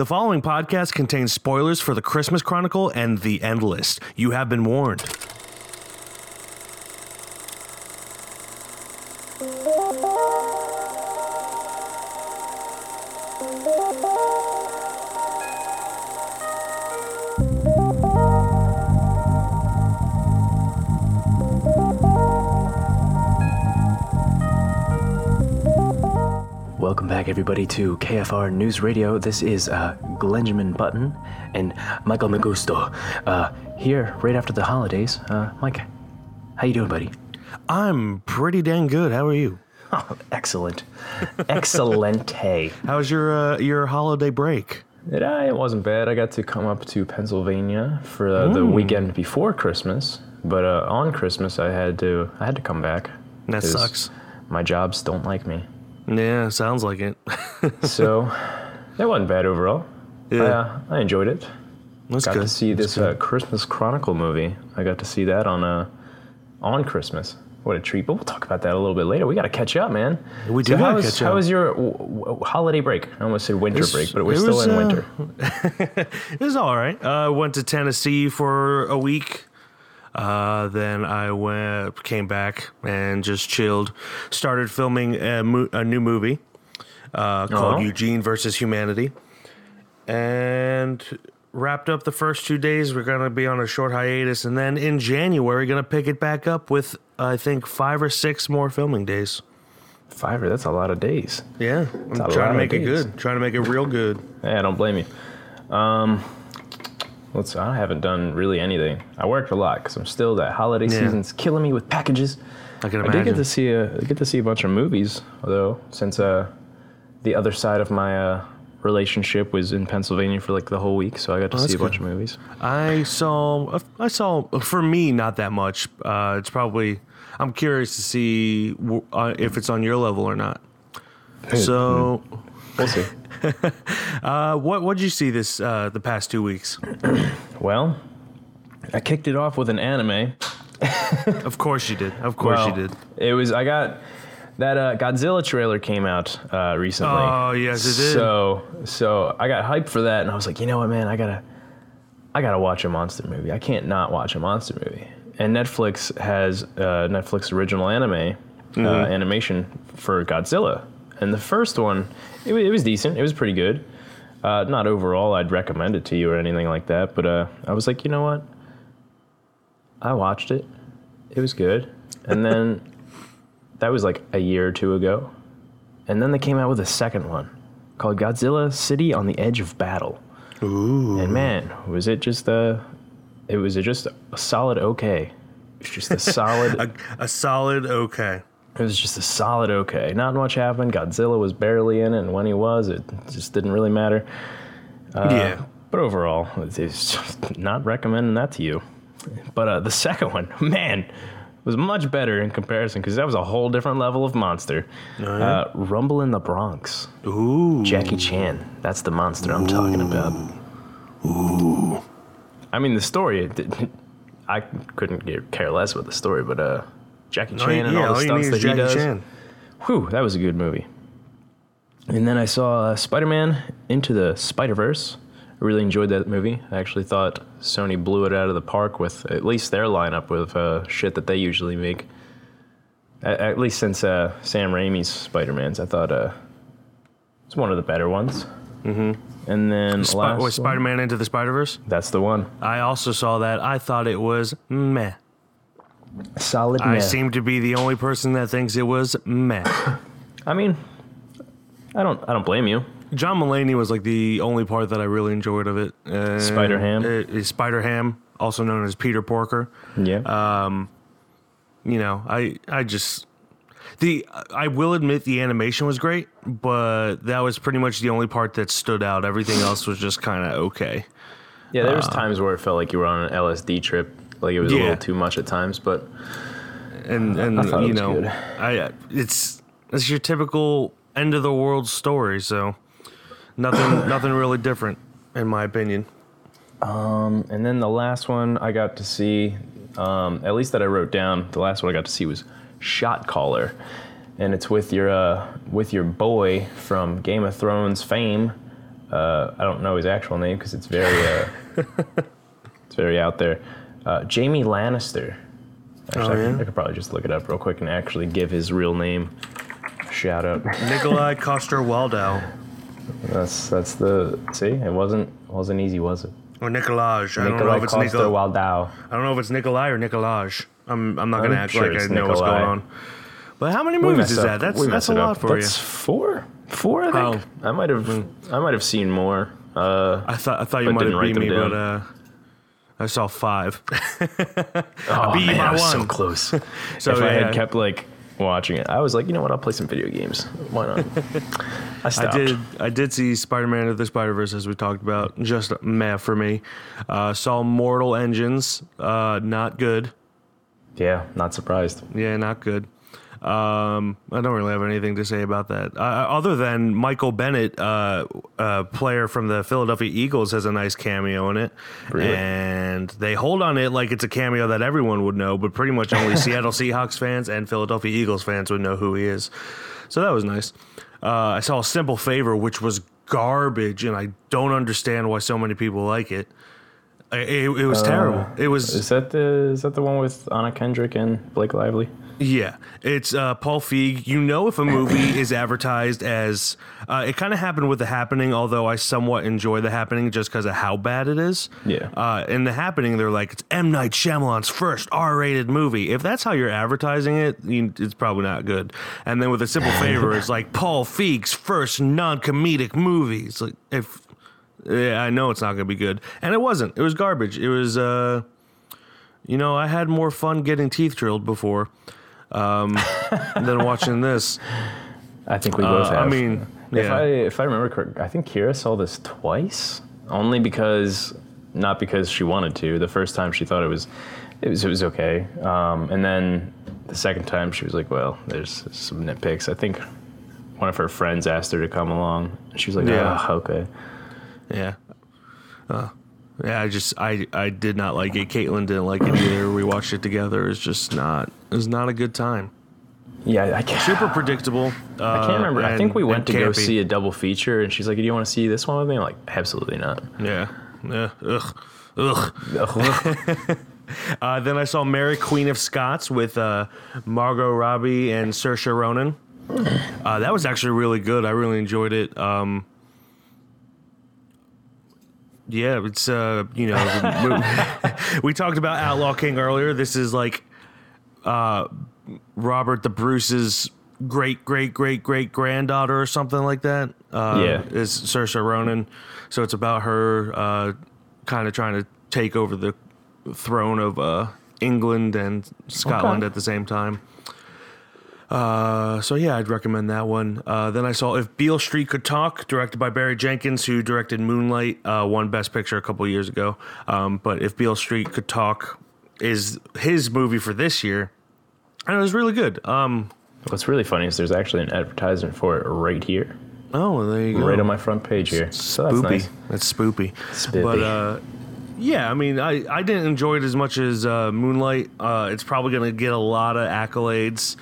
The following podcast contains spoilers for the Christmas Chronicle and the Endless. You have been warned. Everybody, to KFR News Radio. This is uh, Glenjamin Button and Michael Magusto uh, here right after the holidays. Uh, Mike, how you doing, buddy? I'm pretty dang good. How are you? Oh, excellent, excellente. How was your uh, your holiday break? It, uh, it wasn't bad. I got to come up to Pennsylvania for uh, the weekend before Christmas, but uh, on Christmas I had to I had to come back. That sucks. My jobs don't like me, Yeah, sounds like it. so that wasn't bad overall. Yeah. I, uh, I enjoyed it. That's got good. to see this uh, Christmas Chronicle movie. I got to see that on uh, on Christmas. What a treat! But we'll talk about that a little bit later. We got to catch up, man. We do So how was, How was your w- w- holiday break? I almost said winter was- break, but we're still was, in uh, winter. It was all right. I uh, went to Tennessee for a week. Uh, then I went, came back and just chilled. Started filming a, mo- a new movie uh, called Oh. Eugene versus Humanity, and wrapped up the first two days. We're gonna be on a short hiatus, and then in January, gonna pick it back up with I think five or six more filming days. Fiverr, that's a lot of days. Yeah, I'm trying to make it good. Trying to make it real good. Yeah, I don't blame you. Um, let's. I haven't done really anything. I worked a lot because I'm still that holiday Yeah. season's killing me with packages. I can imagine. I did get to see a I get to see a bunch of movies though, since uh, the other side of my uh, relationship was in Pennsylvania for like the whole week, so I got to Oh, see a bunch of movies. I saw. I saw. For me, not that much. Uh, it's probably. I'm curious to see w- uh, if it's on your level or not. So, We'll see. uh, what what did you see this uh, the past two weeks? well, I kicked it off with an anime. Of course you did. Of course you did. It was I got that uh, Godzilla trailer came out uh, recently. Oh yes, it did. So so I got hyped for that, and I was like, you know what, man, I gotta I gotta watch a monster movie. I can't not watch a monster movie. And Netflix has uh, Netflix original anime uh, animation for Godzilla, and the first one it, it was decent. It was pretty good. Uh, not overall, I'd recommend it to you or anything like that, but uh, I was like, you know what? I watched it. It was good, and then that was like a year or two ago. And then they came out with a second one called Godzilla City on the Edge of Battle. Ooh. And man, was it just a it was just a solid okay. It was just a solid A, a solid okay. It was just a solid okay. Not much happened. Godzilla was barely in it, and when he was, it just didn't really matter. Uh, yeah. But overall, it's it's just not recommending that to you. But uh, the second one, man, was much better in comparison because that was a whole different level of monster. Uh, Rumble in the Bronx. Ooh. Jackie Chan. That's the monster I'm talking about. Ooh. I mean, the story. It, did- I couldn't care less about the story, but uh, Jackie All you- Chan and yeah, all all the stunts that is he Jackie does. Chan. Whew, that was a good movie. And then I saw uh, Spider Man Into the Spider Verse. I really enjoyed that movie. I actually thought Sony blew it out of the park with at least their lineup with uh, shit that they usually make. At, at least since uh, Sam Raimi's Spider Man's, I thought uh, it's one of the better ones. Mm-hmm. And then Spi- last wait, Spider-Man into the Spider-Verse. That's the one. I also saw that. I thought it was meh. Solid. I meh. seem to be the only person that thinks it was meh. I mean, I don't. I don't blame you. John Mulaney was like the only part that I really enjoyed of it. Uh, Spider-Ham? it- Spider-Ham, also known as Peter Porker. Yeah. Um, You know, I I just the I will admit the animation was great, but that was pretty much the only part that stood out. Everything else was just kind of okay. Yeah, there was times where it felt like you were on an LSD trip. Like it was a little too much at times, but And and I thought it you know, good. I it's it's your typical end of the world story, so nothing nothing really different in my opinion. Um, and then the last one I got to see, um, at least that I wrote down, the last one I got to see was Shot Caller, and it's with your uh, with your boy from Game of Thrones fame, Uh, I don't know his actual name because it's very uh, it's very out there. Uh, Jamie Lannister. Actually, Oh, I, could, yeah? I could probably just look it up real quick and actually give his real name shout out. Nikolai Coster Waldau. That's that's the see. It wasn't wasn't easy, was it? Or Nicolaj. I don't know Nikolai if it's Coster Nicolai. Waldau. I don't know if it's Nikolai or Nicolaj. I'm I'm not gonna I'm act sure like I know what's going on. But how many movies is up- that? That's that's a lot for That's you. four. Four, I think. I might have. I might have seen more. Uh, I thought I thought you might have beat me, but uh, I saw five. oh beat man, by I was so close. So if I had kept like watching it, I was like, you know what? I'll play some video games. Why not? I I did I did see Spider-Man of the Spider-Verse as we talked about. Just meh for me. Uh, saw Mortal Engines. Uh, not good. Yeah, not surprised. Yeah, not good. Um, I don't really have anything to say about that, uh, other than Michael Bennett, uh, uh, player from the Philadelphia Eagles, has a nice cameo in it, Really? and they hold on it like it's a cameo that everyone would know, but pretty much only Seattle Seahawks fans and Philadelphia Eagles fans would know who he is. So that was nice. Uh, I saw a Simple Favor, which was garbage, and I don't understand why so many people like it. It, it was terrible. It was Is that the is that the one with Anna Kendrick and Blake Lively? Yeah, it's uh, Paul Feig. You know, if a movie is advertised as, uh, it kind of happened with The Happening, although I somewhat enjoy The Happening just because of how bad it is. Yeah. Uh, in The Happening, they're like, it's M. Night Shyamalan's first R rated movie. If that's how you're advertising it, you, it's probably not good. And then with A Simple Favor, it's like Paul Feig's first non comedic movie. It's like, if, yeah, I know it's not going to be good. And it wasn't. It was garbage. It was, uh, you know, I had more fun getting teeth drilled before um, than watching this. I think we both Uh, have. I mean, if yeah. I if I remember correct, I think Kira saw this twice, only because not because she wanted to. The first time she thought it was it was it was okay, um, and then the second time she was like, "Well, there's some nitpicks." I think one of her friends asked her to come along. She was like, Yeah. "Oh, okay." Yeah. Uh, yeah, I just I I did not like it. Caitlin didn't like it either. We watched it together. It's just not. It was not a good time. Yeah, I can't. Super predictable. Uh, I can't remember. I think we went to go see a double feature, and she's like, "Do you want to see this one with me?" I'm like, "Absolutely not." Yeah. Yeah. Ugh. Ugh. Ugh. Uh, then I saw Mary Queen of Scots with uh, Margot Robbie and Saoirse Ronan. Uh, that was actually really good. I really enjoyed it. Um, yeah, it's uh, you know, we talked about Outlaw King earlier. This is like uh, Robert the Bruce's great great great great granddaughter or something like that. Uh, Yeah. is Saoirse Ronan. So it's about her uh, kind of trying to take over the throne of uh, England and Scotland Okay. at the same time. Uh, so yeah, I'd recommend that one. Uh, then I saw If Beale Street Could Talk, directed by Barry Jenkins, who directed Moonlight, uh, won Best Picture a couple years ago. Um, but If Beale Street Could Talk is his movie for this year, and it was really good. Um, What's really funny is there's actually an advertisement for it right here, oh, there you go. right on my front page here. So that's spoopy. nice. That's spoopy. Spoopy. But uh, yeah, I mean, I, I didn't enjoy it as much as uh, Moonlight. Uh, it's probably going to get a lot of accolades.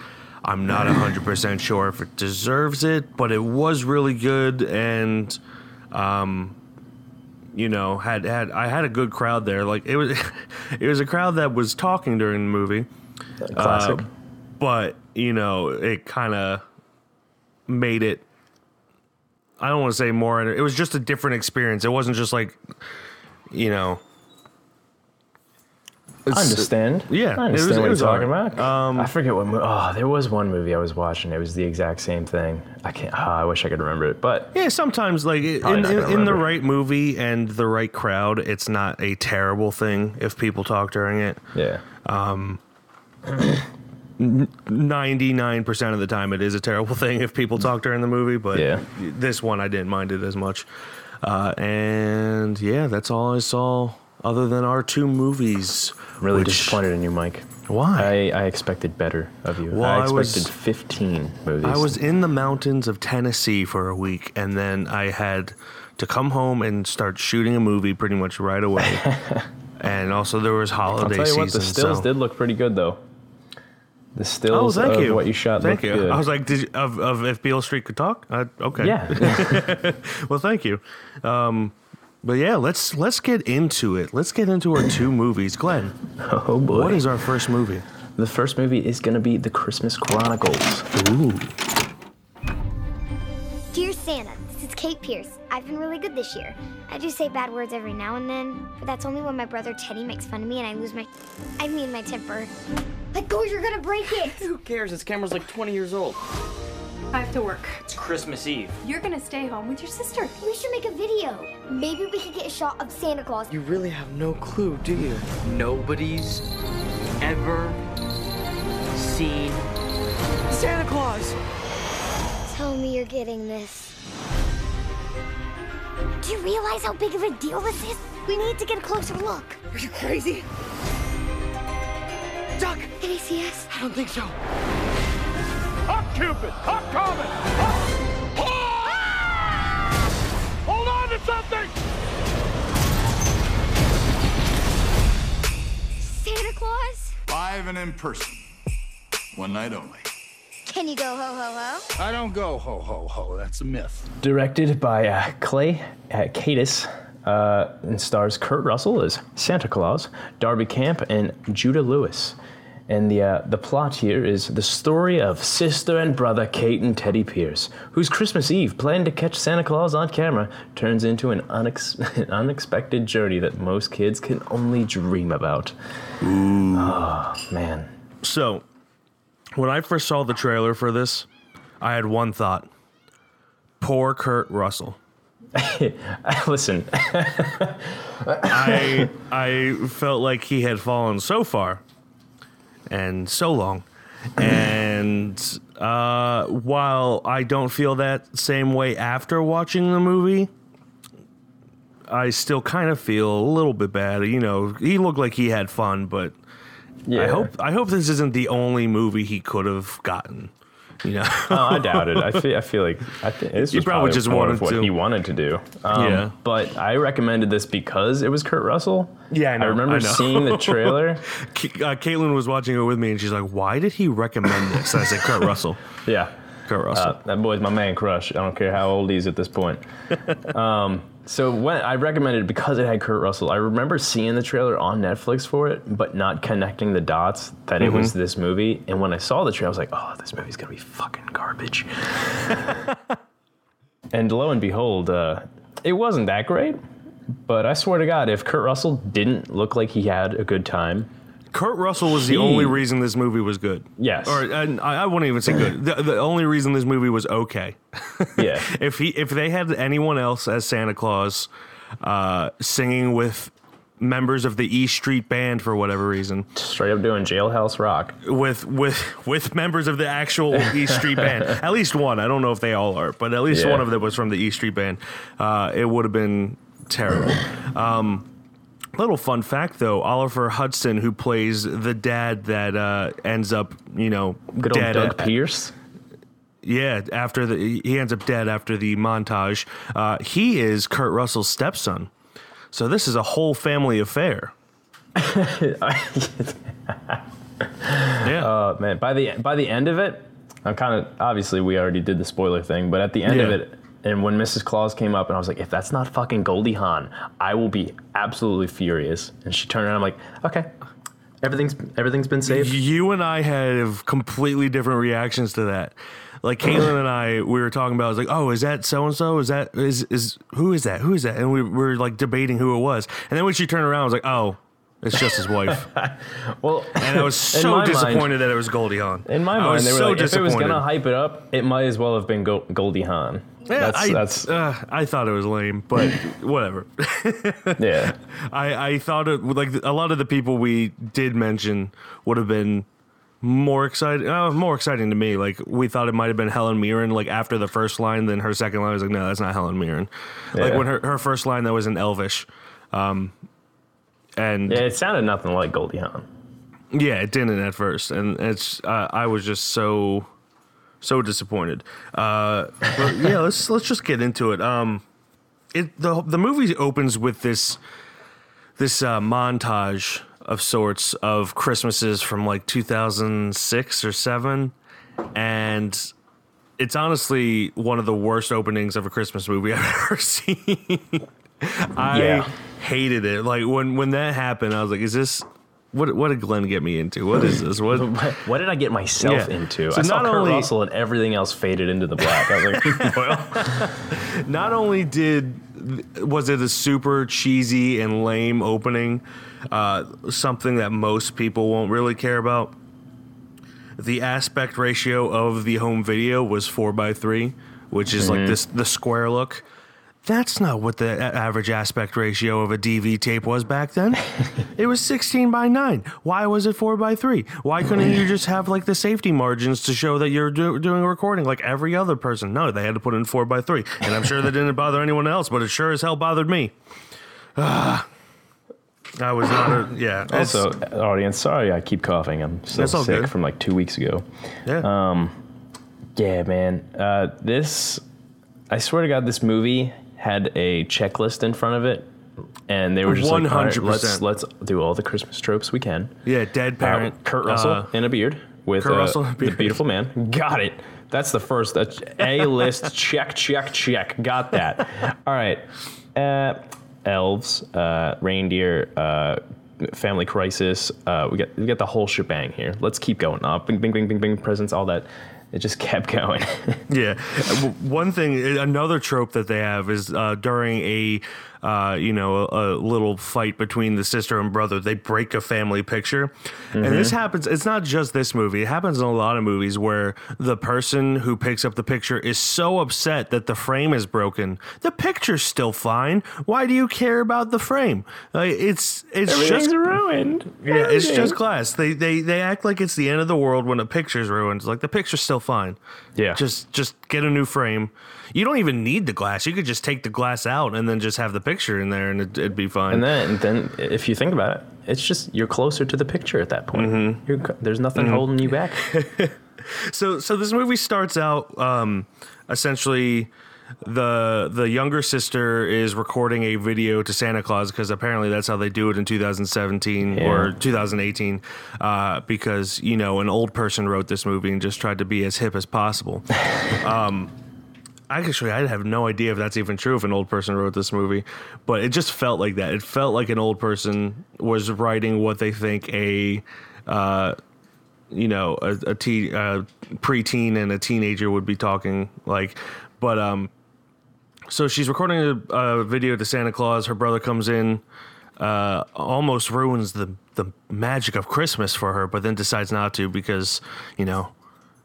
I'm not 100% sure if it deserves it, but it was really good and um you know, had had I had a good crowd there. Like it was it was a crowd that was talking during the movie Classic. Uh, but you know it kind of made it i don't want to say more it was just a different experience it wasn't just like you know I understand. yeah, I it was- understand it what was you're talking alright. about. I forget what. Mo- oh, there was one movie I was watching. It was the exact same thing. I can't. ah, I wish I could remember it, but yeah sometimes like in, in, in the right movie and the right crowd it's not a terrible thing if people talk during it yeah. Um, 99% of the time it is a terrible thing if people talk during the movie but Yeah. this one i didn't mind it as much uh, and yeah that's all i saw other than our two movies Really which- disappointed in you, Mike. why I, I expected better of you. Well, I I was- expected 15 movies. I was in the mountains of Tennessee for a week, and then I had to come home and start shooting a movie pretty much right away. and also, there was I'll holiday tell you what, the stills so- did look pretty good though. The stills Oh, thank of you. what you shot Thank look you. good. I was like, did you, of of if Beale Street could talk? I, okay. yeah. Well, thank you. Um, but yeah, let's let's get into it. Let's get into our two movies. Glenn, oh boy. what is our first movie? the first movie is gonna be The Christmas Chronicles. Ooh. Dear Santa, this is Kate Pierce. I've been really good this year. I do say bad words every now and then, but that's only when my brother Teddy makes fun of me and I lose my. I mean, my temper. Let go, you're gonna break it! Who cares? This camera's like 20 years old. I have to work. It's Christmas Eve. You're gonna stay home with your sister. We should make a video. Maybe we could get a shot of Santa Claus. You really have no clue, do you? Nobody's ever seen Santa Claus. Tell me you're getting this. Do you realize how big of a deal this is? We need to get a closer look. Are you crazy? Duck! Can I see us? I don't think so. Up, Cupid! Up, Comet! Up! Ah! Hold on to something! Santa Claus? Live and in person. One night only. Can you go ho ho ho? I don't go ho ho ho. That's a myth. Directed by uh, Clay uh, Kaytis. Uh, and stars Kurt Russell as Santa Claus, Darby Camp, and Judah Lewis. And the uh, the plot here is the story of sister and brother Kate and Teddy Pierce, whose Christmas Eve plan to catch Santa Claus on camera turns into an, unex- an unexpected journey that most kids can only dream about. Oh man, So, when I first saw the trailer for this, I had one thought: poor Kurt Russell. listen, I I felt like he had fallen so far and so long. And uh, while I don't feel that same way after watching the movie, I still kind of feel a little bit bad. You know, he looked like he had fun, but yeah. I hope I hope this isn't the only movie he could have gotten. You know, Oh, I doubt it. I feel, I feel like I think this was probably just more of wanted what to. he wanted to do. Um, Yeah. But I recommended this because it was Kurt Russell. Yeah, I know, remember I seeing the trailer. K- uh, Caitlin was watching it with me, and she's like, "Why did he recommend this?" And I said, "Kurt Russell." yeah. Kurt Russell. Uh, that boy's my man crush. I don't care how old he is at this point. um, so when I recommended it because it had Kurt Russell, I remember seeing the trailer on Netflix for it, but not connecting the dots that it was this movie. And when I saw the trailer, I was like, "Oh, this movie's gonna be fucking garbage." and lo and behold, uh, it wasn't that great. But I swear to God, if Kurt Russell didn't look like he had a good time, Kurt Russell was the He- only reason this movie was good. Yes. Or and I, I wouldn't even say good. The, the only reason this movie was okay. yeah, If he if they had anyone else as Santa Claus uh, singing with members of the E Street Band for whatever reason, straight up doing Jailhouse Rock. with with with members of the actual E Street Band, at least one. I don't know if they all are, but at least Yeah. one of them was from the E Street Band. Uh, it would have been terrible. Um, little fun fact though, Oliver Hudson, who plays the dad that uh, ends up, you know, Good old dead Doug at- Pierce. Yeah, after the he ends up dead after the montage. Uh, he is Kurt Russell's stepson, so this is a whole family affair. yeah, Uh, man, by the by the end of it, I'm kind of obviously we already did the spoiler thing, but at the end of it, and when Mrs. Claus came up, and I was like, if that's not fucking Goldie Hawn, I will be absolutely furious. And she turned around, I'm like, okay, everything's everything's been saved. you and I have completely different reactions to that. Like Caitlin and I, we were talking about. I was like, "Oh, is that so and so? Is that is is who is that? Who is that?" And we were like debating who it was. And then when she turned around, I was like, "Oh, it's just his wife." Well, And I was so my mind- disappointed that it was Goldie Hawn. In my mind, they were so like, if it was gonna hype it up, it might as well have been Go- Goldie Hawn. Yeah, that's I, that's uh, I thought it was lame, but whatever. yeah. I, I thought it like a lot of the people we did mention would have been more exciting. Uh, more exciting to me. Like we thought it might have been Helen Mirren. Like after the first line, then her second line was like, no, that's not Helen Mirren. Like when her, her first line that was in Elvish, um, and Yeah, it sounded nothing like Goldie Hawn. yeah, it didn't at first, and it's uh, I was just so so disappointed. Uh, but yeah, let's let's just get into it. Um, it the the movie opens with this this uh, montage of sorts of Christmases from like 2006 or seven, and it's honestly one of the worst openings of a Christmas movie I've ever seen. I Yeah. Hated it. Like when when that happened, I was like, "Is this what? What did Glenn get me into? What is this? What?" What did I get myself Yeah. into? So I saw not Kurt only- Russell and everything else faded into the black. I was like, well, not only did was it a super cheesy and lame opening, uh, something that most people won't really care about. The aspect ratio of the home video was four by three, which is like this the square look. That's not what the average aspect ratio of a DV tape was back then. it was 16 by 9. Why was it 4 by 3? Why couldn't you just have like the safety margins to show that you're do- doing a recording like every other person? No, they had to put in 4 by 3. And I'm sure that didn't bother anyone else, but it sure as hell bothered me. Ah. I was not a, yeah. also, audience, sorry I keep coughing. I'm so sick good. from like two weeks ago. yeah. Um, Yeah, man. Uh, this, I swear to God, this movie had a checklist in front of it, and they were just like, all right, 100%. let's let's do all the Christmas tropes we can. yeah, dead Uh, parent. Kurt Russell uh, in a beard with Kurt uh, Russell in a the beard. beautiful man. Got it. That's the first. That's a list. check, check, check. Got that. All right. Uh, elves, uh, reindeer, uh, family crisis. Uh, we got we got the whole shebang here. Let's keep going. Uh, bing, bing, bing, bing, bing. Presents, all that. It just kept going. Yeah. One thing, another trope that they have is uh, during a, uh, you know, a, a little fight between the sister and brother, they break a family picture. And this happens, it's not just this movie, it happens in a lot of movies where the person who picks up the picture is so upset that the frame is broken. The picture's still fine. Why do you care about the frame? Like, it's it's just ruined. yeah, it's just glass. They they they act like it's the end of the world when a picture's ruined. Like the picture's still fine. Yeah. Just just get a new frame. You don't even need the glass. You could just take the glass out and then just have the picture in there, and it, it'd be fine. And then, then, if you think about it, it's just you're closer to the picture at that point. Mm-hmm. There's nothing holding you back. so so this movie starts out um, essentially the the younger sister is recording a video to Santa Claus because apparently that's how they do it in 2017 or 2018 uh, because you know an old person wrote this movie and just tried to be as hip as possible. um, actually, I have no idea if that's even true if an old person wrote this movie, but it just felt like that. It felt like an old person was writing what they think a uh, you know a, a uh, preteen and a teenager would be talking like but um so she's recording a, a video to santa claus her brother comes in uh almost ruins the the magic of christmas for her but then decides not to because you know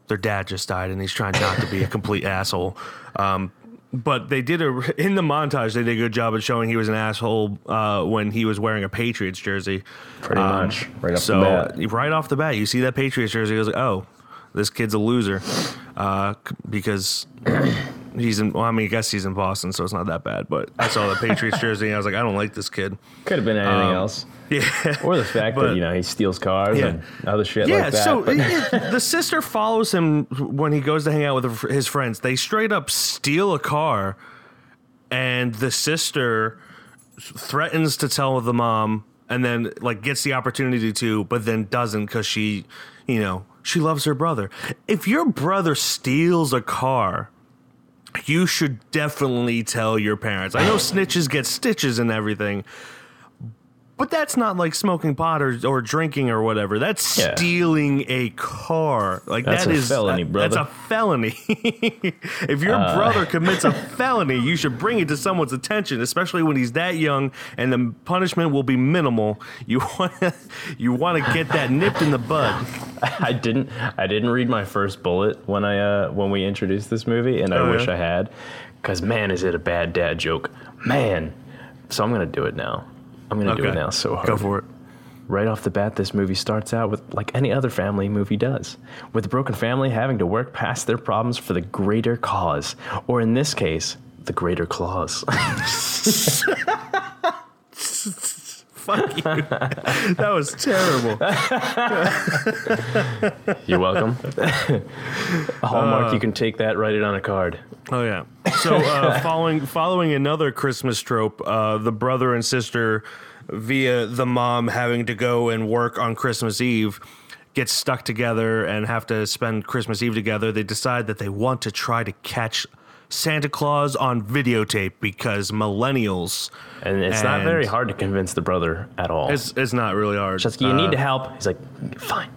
their dad just died and he's trying not to be a complete asshole um but they did a in the montage they did a good job of showing he was an asshole uh, when he was wearing a Patriots jersey. Pretty much, right off the so bat. right off the bat, you see that Patriots jersey. I was like, oh, this kid's a loser, uh, because he's in. Well, I mean, I guess he's in Boston, so it's not that bad. But I saw the Patriots jersey, and I was like, I don't like this kid. Could have been anything um, else. Yeah, Or the fact But- that, you know, he steals cars Yeah. and other shit yeah. like that. so it- the sister follows him when he goes to hang out with his friends. They straight up steal a car, and the sister threatens to tell the mom and then like gets the opportunity to but then doesn't because she you know she loves her brother if your brother steals a car you should definitely tell your parents. I know snitches get stitches and everything but that's not like smoking pot or, or drinking or whatever. That's Yeah. stealing a car. Like That's that a is- felony, that- brother. That's a felony. if your Uh. brother commits a felony, you should bring it to someone's attention, especially when he's that young, and the punishment will be minimal. You want you want to get that nipped in the bud. I didn't I didn't read my first bullet when I uh when we introduced this movie and I Oh, wish yeah? I had cuz man is it a bad dad joke. Man. So I'm going to do it now. I'm going to do it now so hard. Go for it. Right off the bat, this movie starts out with like any other family movie does, with the broken family having to work past their problems for the greater cause, or in this case, the greater clause. Fuck you. that was terrible. You're welcome. Hallmark, you can take that, write it on a card. Oh yeah. So uh, following following another Christmas trope, uh, the brother and sister via the mom having to go and work on Christmas Eve get stuck together and have to spend Christmas Eve together. They decide that they want to try to catch Santa Claus on videotape because millennials. And it's not very hard to convince the brother at all. It's, it's not really hard. just you Uh, need to help. He's like, fine.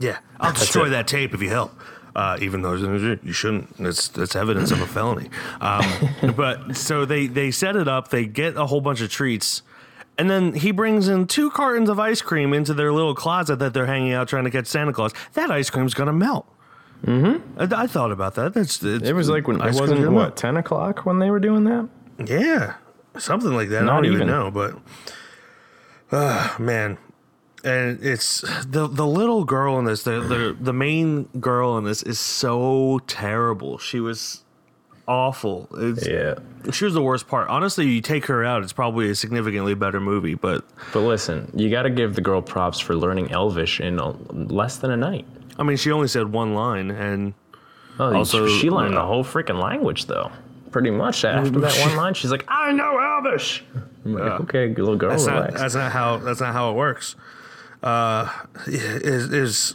Yeah, I'll destroy that tape if you help. Uh, even though you shouldn't. It's that's evidence of a felony. Um, but so they they set it up. They get a whole bunch of treats, and then he brings in two cartons of ice cream into their little closet that they're hanging out trying to catch Santa Claus. That ice cream's gonna melt. Mm-hmm. I, I thought about that. That's it's, It was like when cream's wasn't what ten o'clock when they were doing that. Yeah, something like that. I don't even even. know, but uh, man, and it's the the little girl in this the, the the main girl in this is so terrible she was awful it's, Yeah. she was the worst part honestly you take her out it's probably a significantly better movie but But listen, you got to give the girl props for learning Elvish in a, less than a night. I mean she only said one line and Oh, Also, she learned uh, the whole freaking language though. Pretty much after that one line, she's like, "I know Elvish." I'm like, okay, little girl, that's not relax. that's not how that's not how it works uh is is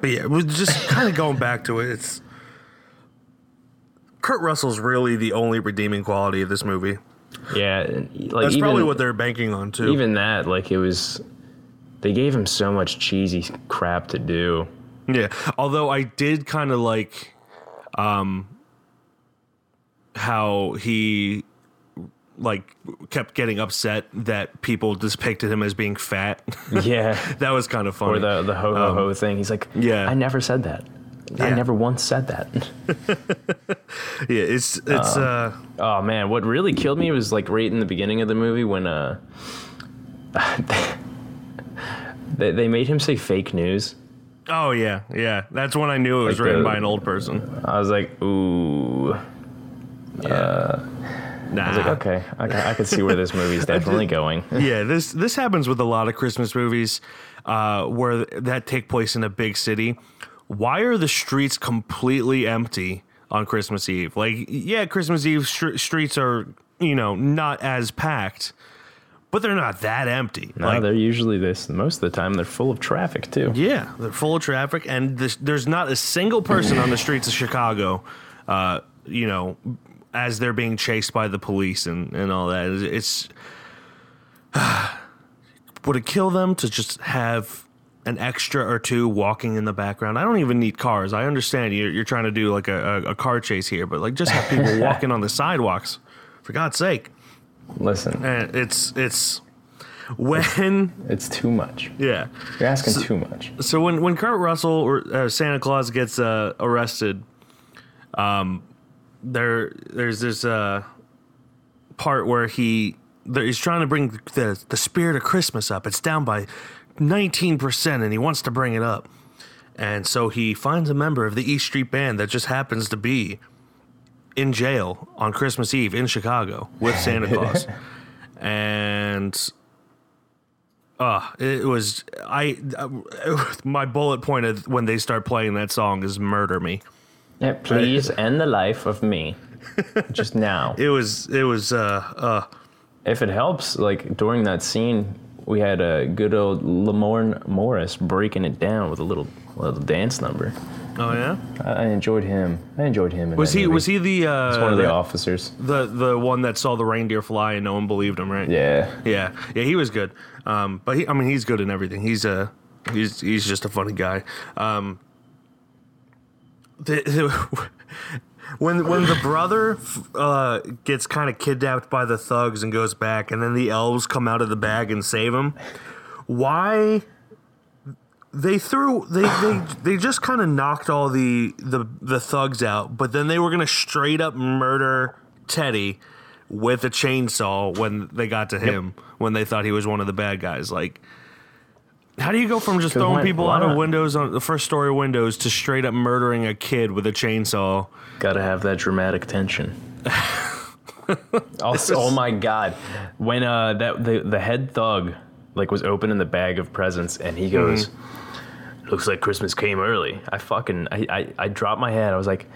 but yeah we're just kind of going back to it it's Kurt Russell's really the only redeeming quality of this movie. yeah, like That's even, probably what they're banking on too. even that, like it was. They gave him so much cheesy crap to do. Yeah. Although I did kind of like um how he like kept getting upset that people depicted him as being fat. Yeah, that was kind of funny. or the the ho ho ho thing. He's like, yeah. I never said that. I never once said that. yeah, it's it's uh Oh man, what really killed me was like right in the beginning of the movie when uh they, they made him say fake news. oh yeah, yeah. That's when I knew it was Like written the- by an old person. I was like, ooh. Nah. I was like, okay, I, ca- I could see where this movie's definitely going. yeah, this this happens with a lot of Christmas movies uh, where that take place in a big city. Why are the streets completely empty on Christmas Eve? Like, yeah, Christmas Eve str- streets are you know not as packed, but they're not that empty. No, like, they're usually this. Most of the time, they're full of traffic too. yeah, they're full of traffic, and this, there's not a single person on the streets of Chicago. Uh, you know, as they're being chased by the police and, and all that. It's would it kill them to just have an extra or two walking in the background? I don't even need cars. I understand you're, you're trying to do like a, a, a car chase here, but like just have people walking on the sidewalks, for God's sake. Listen, And it's it's when it's too much. yeah. You're asking too much. So when when Kurt Russell or uh, Santa Claus gets uh, arrested, um, there there's this uh, part where he there, he's trying to bring the the spirit of Christmas up. It's down by nineteen percent, and he wants to bring it up. And so he finds a member of the East Street Band that just happens to be in jail on Christmas Eve in Chicago with Santa Claus, and uh, it was I. Uh, my bullet point of when they start playing that song is "Murder Me." Yeah, please end the life of me. Just now. It was. It was. Uh. Uh. If it helps, like during that scene, we had a good old Lamorne Morris breaking it down with a little little dance number. Oh yeah. I, I enjoyed him. I enjoyed him. In Was that he? movie. Was he the? Uh, He's one of the the, officers. the the one that saw the reindeer fly and no one believed him, right? Yeah. Yeah. Yeah. He was good. Um. But he. I mean, he's good in everything. He's a. He's he's just a funny guy. Um. The, the, when when the brother uh, gets kind of kidnapped by the thugs and goes back, and then the elves come out of the bag and save him. Why? They threw they they, they just kind of knocked all the, the the thugs out, but then they were gonna straight up murder Teddy with a chainsaw when they got to him when they thought he was one of the bad guys. Like, how do you go from just throwing why- people why out of windows on the first story windows to straight up murdering a kid with a chainsaw? Gotta have that dramatic tension. also, oh my god, when uh that the the head thug like was opening the bag of presents and he goes, "Looks like Christmas came early." I fucking I I, I dropped my head. I was like,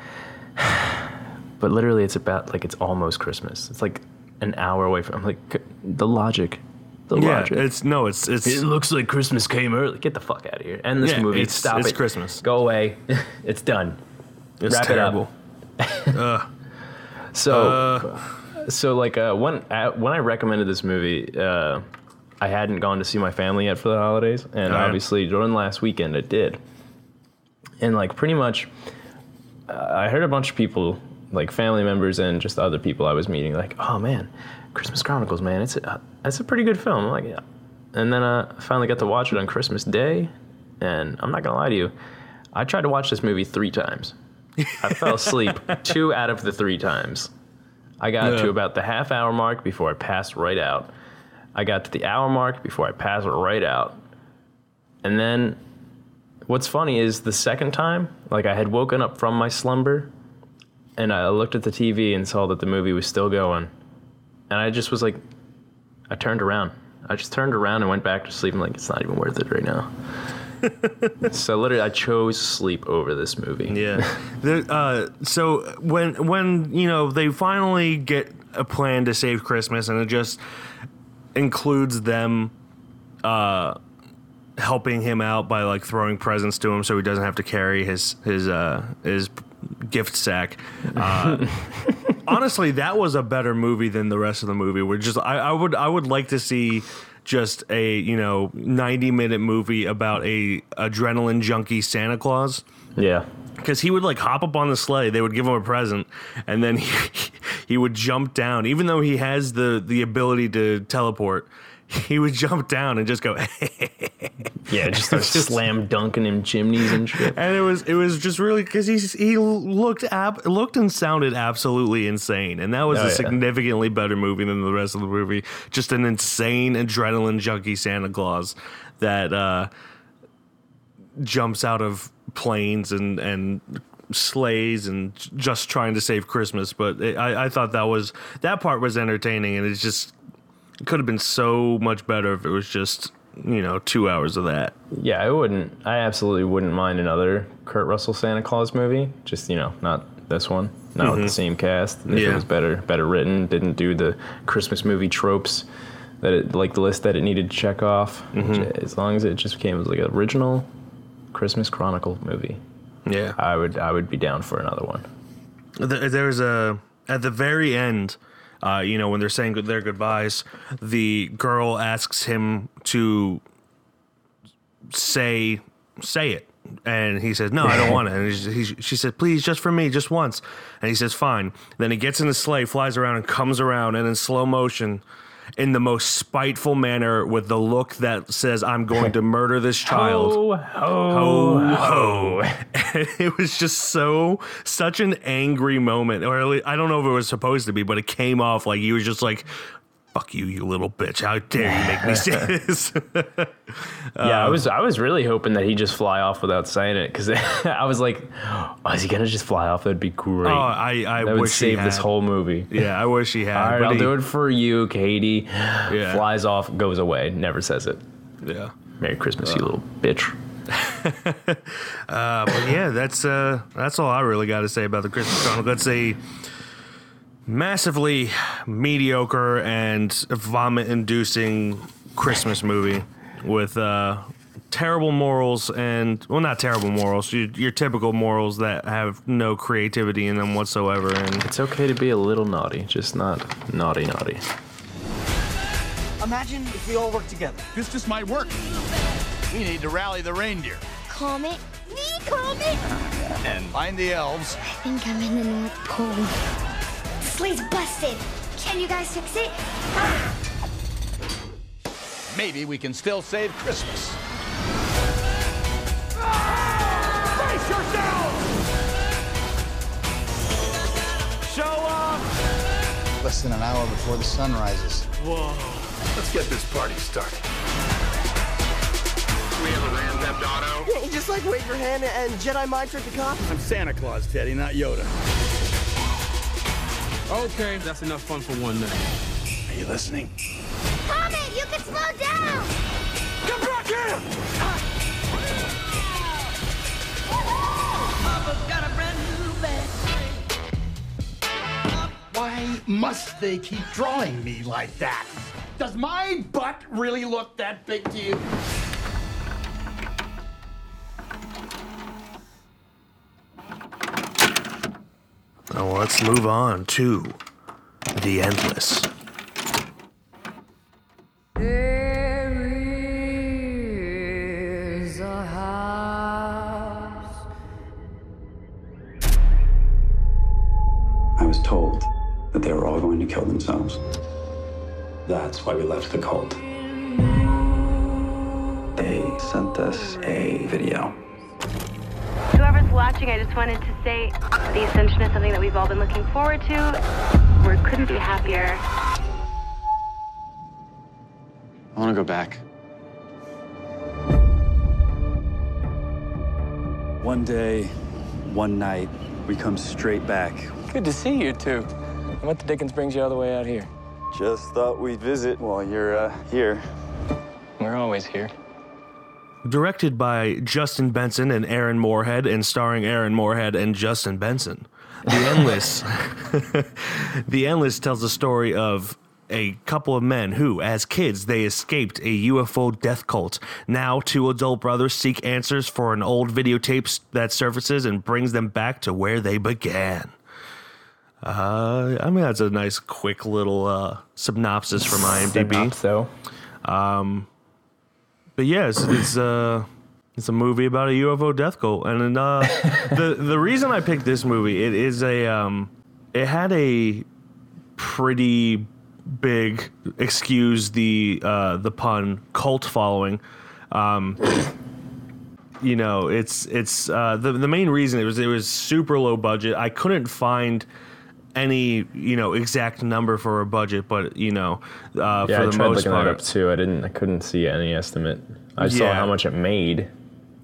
but literally, it's about like it's almost Christmas. It's like an hour away from. I'm like, the logic, the Yeah, logic. it's no, it's it's it looks like Christmas came early. Get the fuck out of here. End this Yeah, movie. it's- Stop it's it. Christmas. Go away. it's done. it's wrap it up. terrible. So, Uh, so like uh, when uh, when I recommended this movie, uh, I hadn't gone to see my family yet for the holidays, and Alright. obviously during last weekend it did. And like pretty much, uh, I heard a bunch of people, like family members and just other people I was meeting, like, "Oh man, Christmas Chronicles, man, it's a, it's a pretty good film." I'm like, "Yeah," and then uh, I finally got to watch it on Christmas Day, and I'm not gonna lie to you, I tried to watch this movie three times. I fell asleep two out of the three times. I got Yeah. to about the half hour mark before I passed right out. I got to the hour mark before I passed right out. And then what's funny is the second time, like I had woken up from my slumber and I looked at the TV and saw that the movie was still going. And I just was like, I turned around. I just turned around and went back to sleep. I'm like, it's not even worth it right now. so literally, I chose sleep over this movie. Yeah. There, uh, so when when you know they finally get a plan to save Christmas, and it just includes them uh, helping him out by like throwing presents to him, so he doesn't have to carry his his uh, his gift sack. Uh, honestly, that was a better movie than the rest of the movie. We're just I, I would I would like to see just a you know 90 minute movie about a adrenaline junkie Santa Claus Yeah. Because he would like hop up on the sleigh they would give him a present and then he, he would jump down even though he has the the ability to teleport he would jump down and just go Yeah, just start slam dunking in chimneys and shit. and it was it was just really because he's he looked ab- looked and sounded absolutely insane and that was Oh, a yeah. significantly better movie than the rest of the movie just an insane adrenaline junkie santa claus that uh jumps out of planes and and sleighs and just trying to save christmas but it, I, I thought that was that part was entertaining and it's just it could have been so much better if it was just you know two hours of that Yeah, I wouldn't. I absolutely wouldn't mind another Kurt Russell Santa Claus movie. Just you know, not this one, not with the same cast. If Mm-hmm. Yeah. it was better, better written, didn't do the Christmas movie tropes that it like the list that it needed to check off. Mm-hmm. As long as it just became like an original Christmas Chronicle movie, yeah I would I would be down for another one. There's a at the very end, uh, you know, when they're saying their goodbyes, the girl asks him to say say it, and he says, "No, I don't want it." And he, he, she said, "Please, just for me, just once." And he says, "Fine." Then he gets in the sleigh, flies around, and comes around, and in slow motion. In the most spiteful manner, with the look that says, "I'm going to murder this child." Ho ho ho ho. it was just so such an angry moment, or at least, I don't know if it was supposed to be, but it came off like he was just like, "Fuck you, you little bitch! How dare you make me say this?" Yeah, I was I was really hoping that he'd just fly off without saying it because I was like, oh, is he gonna just fly off? That'd be great. oh, I I that would save this whole movie. Yeah, I wish he had. All right, I'll he- do it for you, Katie. Yeah. Flies off, goes away, never says it. Yeah, Merry Christmas, you little bitch. but yeah, that's uh, that's all I really got to say about the Christmas Chronicle. It's a massively mediocre and vomit-inducing Christmas movie with uh, terrible morals and well, not terrible morals, your, your typical morals that have no creativity in them whatsoever. And It's okay to be a little naughty, just not naughty naughty. Imagine if we all work together. This just might work. We need to rally the reindeer Comet? Me, Comet? and find the elves. I think I'm in the North Pole. The sleigh's busted. Can you guys fix it? Maybe we can still save Christmas. Brace yourselves! Show up! Less than an hour before the sun rises. Whoa. Let's get this party started. We have a Grand Theft Auto. You just like wave your hand and Jedi mind trick the cops? I'm Santa Claus, Teddy, not Yoda. Okay, that's enough fun for one night. Are you listening? Comet, you can slow down! Get back here! Why must they keep drawing me like that? Does my butt really look that big to you? Now let's move on to The Endless. I was told that they were all going to kill themselves. That's why we left the cult. They sent us a video. Whoever's watching, I just wanted to say the ascension is something that we've all been looking forward to. We couldn't be happier. I want to go back. One day, one night, we come straight back. Good to see you two. What the dickens brings you all the way out here? Just thought we'd visit while you're uh, here. We're always here. Directed by Justin Benson and Aaron Moorhead, and starring Aaron Moorhead and Justin Benson. The Endless. the Endless tells the story of a couple of men who, as kids, they escaped a UFO death cult. Now, two adult brothers seek answers for an old videotape that surfaces and brings them back to where they began. Uh, I mean, that's a nice, quick little uh, synopsis from IMDb. So, um, but yeah, it's, it's uh, it's a movie about a UFO death cult, and uh, the the reason I picked this movie, it is a um, it had a pretty big, excuse the uh, the pun, cult following. Um, you know, it's it's uh, the the main reason it was it was super low budget. I couldn't find any you know exact number for a budget, but you know, uh, yeah, for I the tried most looking part, that up too. I didn't. I couldn't see any estimate. I saw how much it made.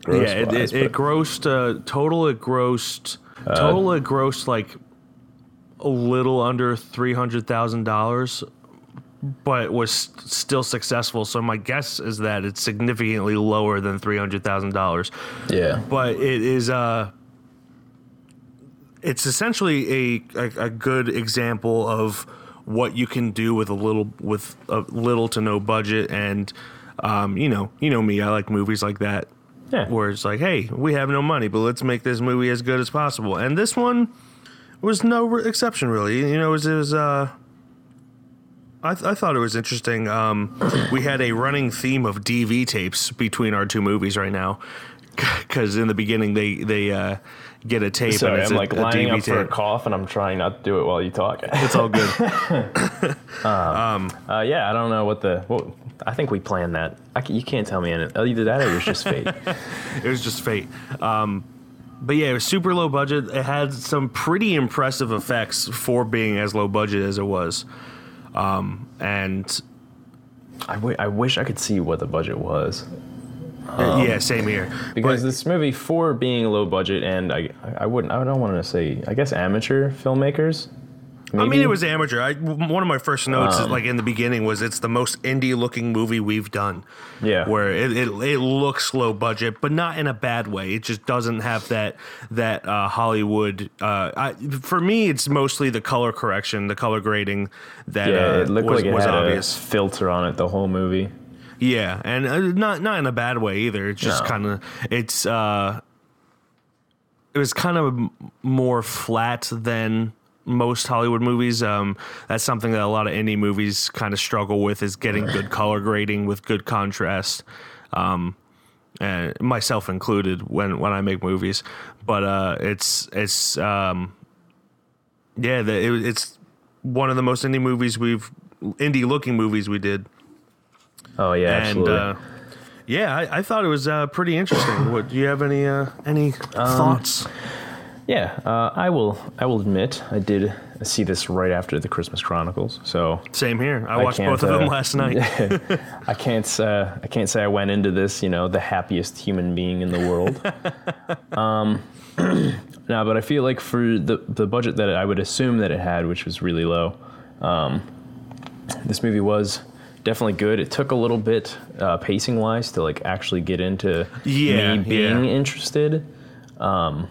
yeah, it, gross-wise, it, it grossed uh, total. It grossed Uh, total. It grossed like a little under three hundred thousand dollars, but was still successful. So my guess is that it's significantly lower than three hundred thousand dollars. Yeah. but it is. Uh, it's essentially a, a a good example of what you can do with a little with a little to no budget and um, you know you know me I like movies like that yeah. where it's like hey we have no money but let's make this movie as good as possible and this one was no re- exception really you know it was, it was uh I, th- I thought it was interesting. Um, we had a running theme of DV tapes between our two movies right now, because in the beginning they they uh, get a tape Sorry, and it's I'm a, like a lining DV up for a cough, and I'm trying not to do it while you talk. It's all good. um, uh, yeah, I don't know what the. What, I think we planned that. I can, you can't tell me anything. Either that or it was just fate. it was just fate. Um, but yeah, it was super low budget. It had some pretty impressive effects for being as low budget as it was. Um, and I, w- I wish I could see what the budget was. Yeah, same here. Because this movie, for being low budget, and I, I wouldn't, I don't want to say, I guess amateur filmmakers. I mean, it was amateur. I, one of my first notes, is Um, like in the beginning, was it's the most indie looking movie we've done. Yeah. where it, it it looks low budget, but not in a bad way. It just doesn't have that that uh, Hollywood. Uh, I, for me, it's mostly the color correction, the color grading that yeah, uh, it looked was, like it was had obvious. a filter on it the whole movie. Yeah, and uh, not not in a bad way either. It's just No. kind of it's uh it was kind of more flat than most Hollywood movies. Um that's something that a lot of indie movies kind of struggle with is getting good color grading with good contrast. Um and myself included when when I make movies. But uh it's it's um yeah, the, it, it's one of the most indie movies we've indie looking movies we did. Oh yeah, and absolutely. uh, yeah, I, I thought it was uh, pretty interesting. what do you have any uh, any thoughts? Yeah, uh, I will. I will admit, I did see this right after the Christmas Chronicles. So Same here. I watched both of them last night. I can't. Uh, I can't say I went into this, you know, the happiest human being in the world. um, no, but I feel like for the the budget that I would assume that it had, which was really low, um, this movie was definitely good. It took a little bit uh, pacing wise to like actually get into Yeah, me being yeah. interested. Um,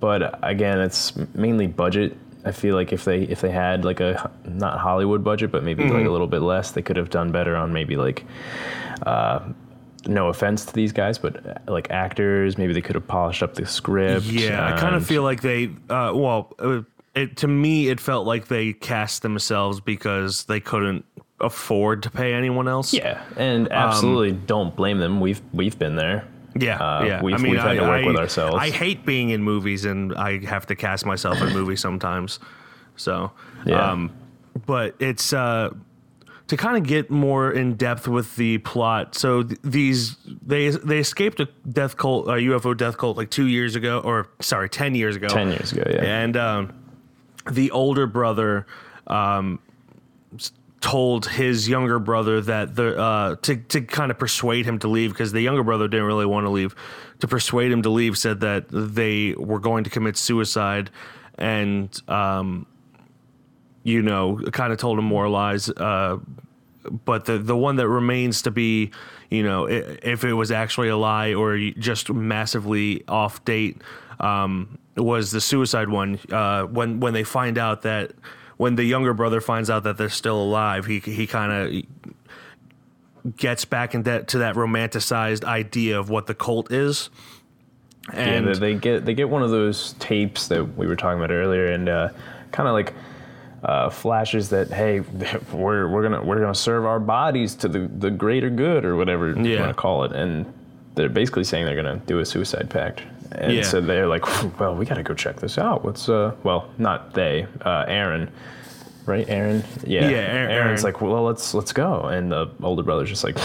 but again, it's mainly budget I feel like if they if they had like a not Hollywood budget, but maybe like Mhm. a little bit less, they could have done better on maybe like. Uh, no offense to these guys, but uh, like actors, maybe they could have polished up the script. Yeah, I kind of feel like they. Uh, well, uh, it to me it felt like they cast themselves because they couldn't afford to pay anyone else. Yeah, and Um, absolutely don't blame them. We've we've been there. Yeah, Uh, yeah. We've, I mean, we've had to work I, with ourselves. I hate being in movies, and I have to cast myself in movies sometimes. So, Yeah. um, but it's uh, to kind of get more in depth with the plot. So th- these they they escaped a death cult, a UFO death cult, like two years ago, or sorry, ten years ago. 10 years ago, yeah. And um, the older brother um, told his younger brother that the uh, to to kind of persuade him to leave because the younger brother didn't really want to leave. To persuade him to leave, said that they were going to commit suicide, and um, you know, kind of told him more lies. Uh, but the the one that remains to be, you know, if it was actually a lie or just massively off date, um, was the suicide one. Uh, when when they find out that when the younger brother finds out that they're still alive, he he kind of gets back into that, to that romanticized idea of what the cult is. And yeah, they, get they get one of those tapes that we were talking about earlier, and uh, kind of like uh, flashes that hey, we're we're gonna we're gonna serve our bodies to the the greater good or whatever you want to call it, and they're basically saying they're gonna do a suicide pact. And Yeah. so they're like, well, we got to go check this out. What's uh, well, not they, uh, Aaron, right? Aaron, yeah, Yeah, Aaron- Aaron's like, well, let's let's go, and the older brother's just like,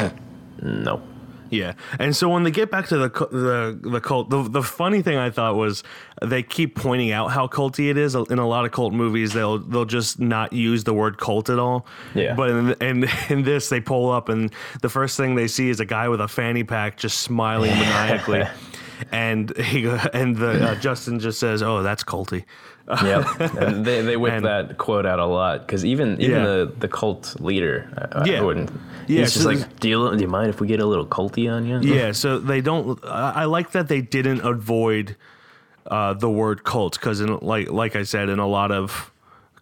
no. Yeah, and so when they get back to the the the cult, the the funny thing I thought was they keep pointing out how culty it is. In a lot of cult movies, they'll they'll just not use the word cult at all. Yeah. But in, in in this, they pull up, and the first thing they see is a guy with a fanny pack just smiling maniacally, and he and the uh, Justin just says, "Oh, that's culty." Yep, and they they whip And- that quote out a lot because even even Yeah. the the cult leader, I, Yeah. I wouldn't. Yeah, he's just so like, do you do you mind if we get a little culty on you? Yeah, so they don't. I I like that they didn't avoid uh, the word cult because, like like I said, in a lot of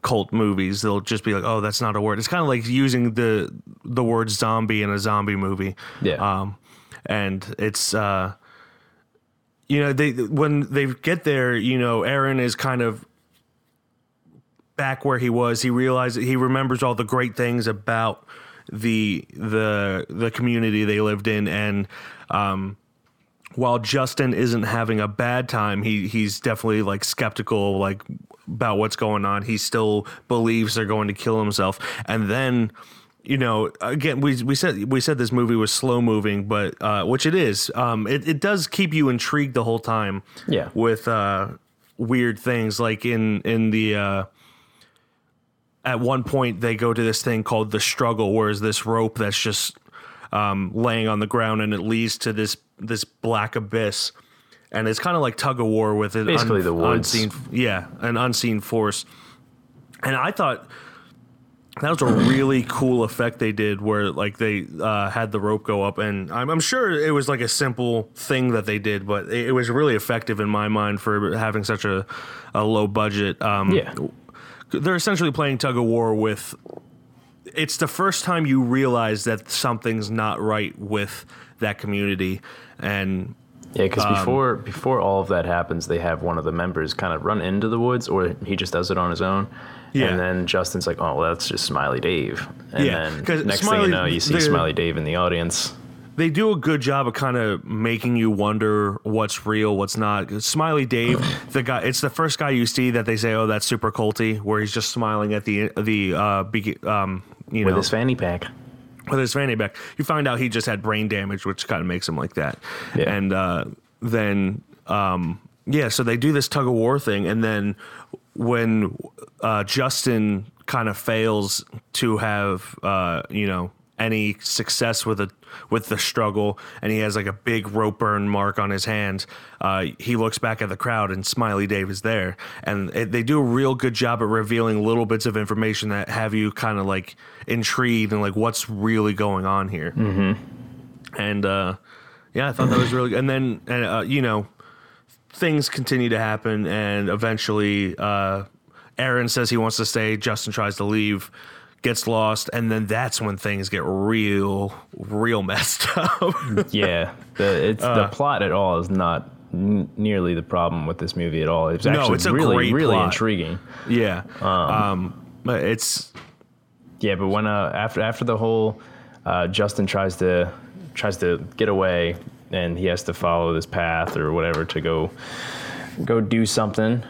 cult movies, they'll just be like, "Oh, that's not a word." It's kind of like using the the word zombie in a zombie movie. Yeah. Um, and it's uh, you know they when they get there, you know, Aaron is kind of back where he was. He realizes he remembers all the great things about the the the community they lived in, and um, while Justin isn't having a bad time, he he's definitely like skeptical, like about what's going on. He still believes they're going to kill himself, and then. You know, again, we we said we said this movie was slow moving, but uh, which it is. Um, it it does keep you intrigued the whole time. Yeah. With uh, weird things like in in the uh, at one point they go to this thing called the struggle, where is this rope that's just um, laying on the ground and it leads to this this black abyss, and it's kind of like tug of war with it. Basically the woods. Unseen, yeah, an unseen force. And I thought that was a really cool effect they did, where like they uh, had the rope go up, and I'm, I'm sure it was like a simple thing that they did, but it, it was really effective in my mind for having such a, a low budget. Um, Yeah. they're essentially playing tug of war with. It's the first time you realize that something's not right with that community, and Yeah, because Um, before before all of that happens, they have one of the members kind of run into the woods, or he just does it on his own. Yeah. And then Justin's like, "Oh, well, that's just Smiley Dave." And Yeah, then next thing you know, you see Smiley Dave in the audience. they do a good job of kind of making you wonder what's real, what's not. Smiley Dave, the guy, it's the first guy you see that they say, "Oh, that's super culty," where he's just smiling at the the uh, be, um, you With know, his fanny pack. with his fanny pack. You find out he just had brain damage, which kind of makes him like that. Yeah. And uh, then, um, yeah, so they do this tug of war thing, and then when uh, Justin kind of fails to have, uh, you know, any success with a with the struggle, and he has like a big rope burn mark on his hand. Uh, he looks back at the crowd, and Smiley Dave is there, and it, they do a real good job at revealing little bits of information that have you kind of like intrigued and like what's really going on here. Mm-hmm. And uh, yeah, I thought that was really good. And then uh, you know, things continue to happen, and eventually uh, Aaron says he wants to stay. Justin tries to leave, gets lost, and then that's when things get real, real messed up. yeah, the it's Uh. the plot at all is not n- nearly the problem with this movie at all. It's No, actually it's a really really plot. intriguing. yeah. Um, but it's Yeah, but when uh, after after the whole uh, Justin tries to tries to get away and he has to follow this path or whatever to go go do something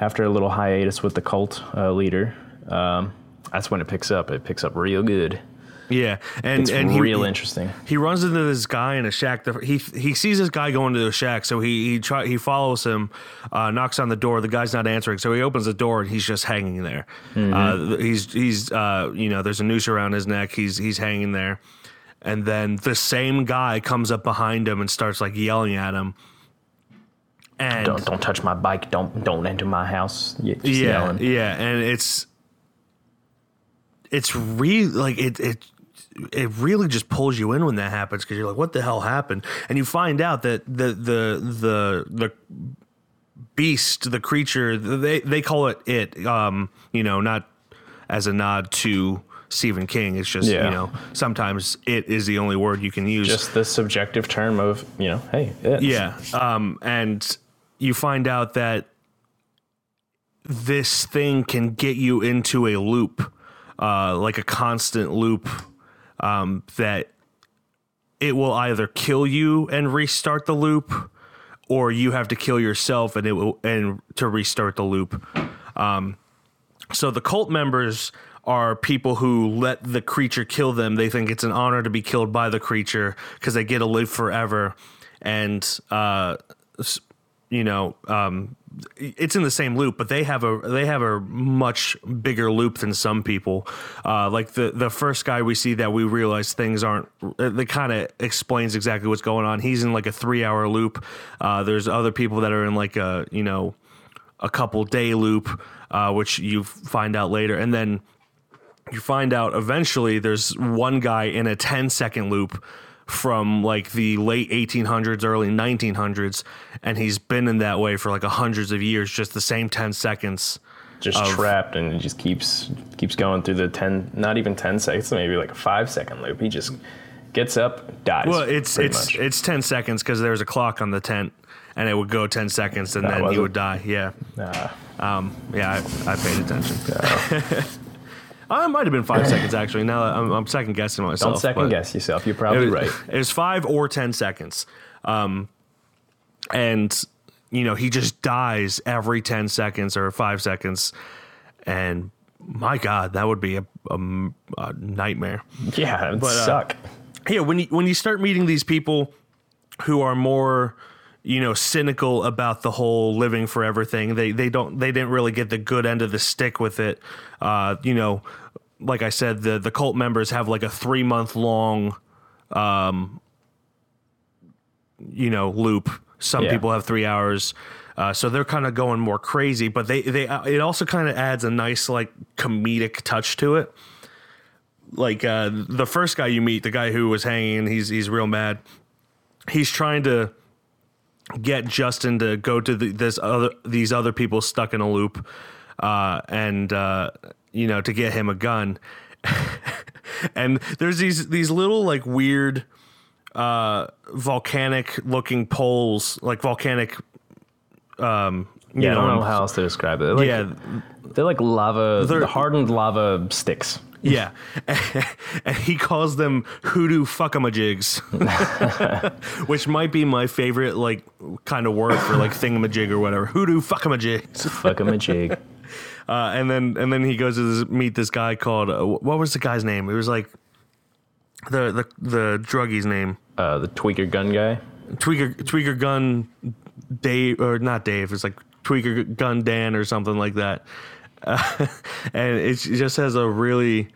after a little hiatus with the cult uh, leader. Um, that's when it picks up. It picks up real good. Yeah, and It's and real he- interesting. He runs into this guy in a shack. The- He he sees this guy going to the shack, so he he try he follows him, uh, knocks on the door. The guy's not answering, so he opens the door and he's just hanging there. Uh, he's he's uh, you know there's a noose around his neck. He's he's hanging there, and then the same guy comes up behind him and starts like yelling at him. And Don't don't touch my bike. Don't don't enter my house. Yeah, yelling. yeah, and it's it's really like it it it really just pulls you in when that happens because you're like, what the hell happened? And you find out that the the the the beast, the creature, they they call it it, um, you know, not as a nod to Stephen King. It's just Yeah. you know sometimes it is the only word you can use. Just the subjective term of you know, hey, it's. Yeah. Um, and you find out that this thing can get you into a loop, uh, like a constant loop, um, that it will either kill you and restart the loop, or you have to kill yourself and it will and to restart the loop. Um, so the cult members are people who let the creature kill them. They think it's an honor to be killed by the creature because they get to live forever. And uh, you know, um, it's in the same loop, but they have a they have a much bigger loop than some people. Uh, like the the first guy we see that we realize things aren't. It kind of explains exactly what's going on. He's in like a three hour loop. Uh, there's other people that are in like a you know a couple day loop, uh, which you find out later, and then you find out eventually there's one guy in a 10 second loop from like the late 1800s early 1900s and he's been in that way for like a hundreds of years just the same 10 seconds just of- trapped and it just keeps keeps going through the 10 not even 10 seconds maybe like a 5 second loop he just gets up dies well it's it's much. it's 10 seconds because there's a clock on the tent and it would go 10 seconds and Ah, then he it? would die yeah Ah. um yeah i, I paid attention Uh, it might have been five seconds actually. Now I'm, I'm second guessing myself. don't second guess yourself you're probably it was, right It was five or ten seconds, um, and you know he just dies every ten seconds or five seconds, and my God, that would be a, a, a nightmare. yeah it would But, uh, suck Yeah, when you when you start meeting these people who are more you know cynical about the whole living forever thing they they don't they didn't really get the good end of the stick with it. Uh you know like i said the the cult members have like a 3 month long um you know loop. Some Yeah. people have 3 hours. Uh, so they're kind of going more crazy, but they they uh, it also kind of adds a nice like comedic touch to it. Like uh, the first guy you meet, the guy who was hanging, he's he's real mad. He's trying to get Justin to go to the, this other these other people stuck in a loop, uh, and uh, you know to get him a gun. and there's these these little like weird uh, volcanic looking poles, like volcanic. Um, you yeah i don't know how else to describe it They're like, yeah, they're like lava They're- hardened lava sticks Yeah. and he calls them hoodoo fuckamajigs, which might be my favorite, like, kind of word for like thingamajig or whatever. Hoodoo fuckamajigs. fuck him a jig Uh, and then and then he goes to this, meet this guy called uh, what was the guy's name? It was like the the the druggie's name. uh, the tweaker gun guy Tweaker Tweaker Gun Dave or not Dave. It's like Tweaker Gun Dan or something like that. Uh, and it just has a really,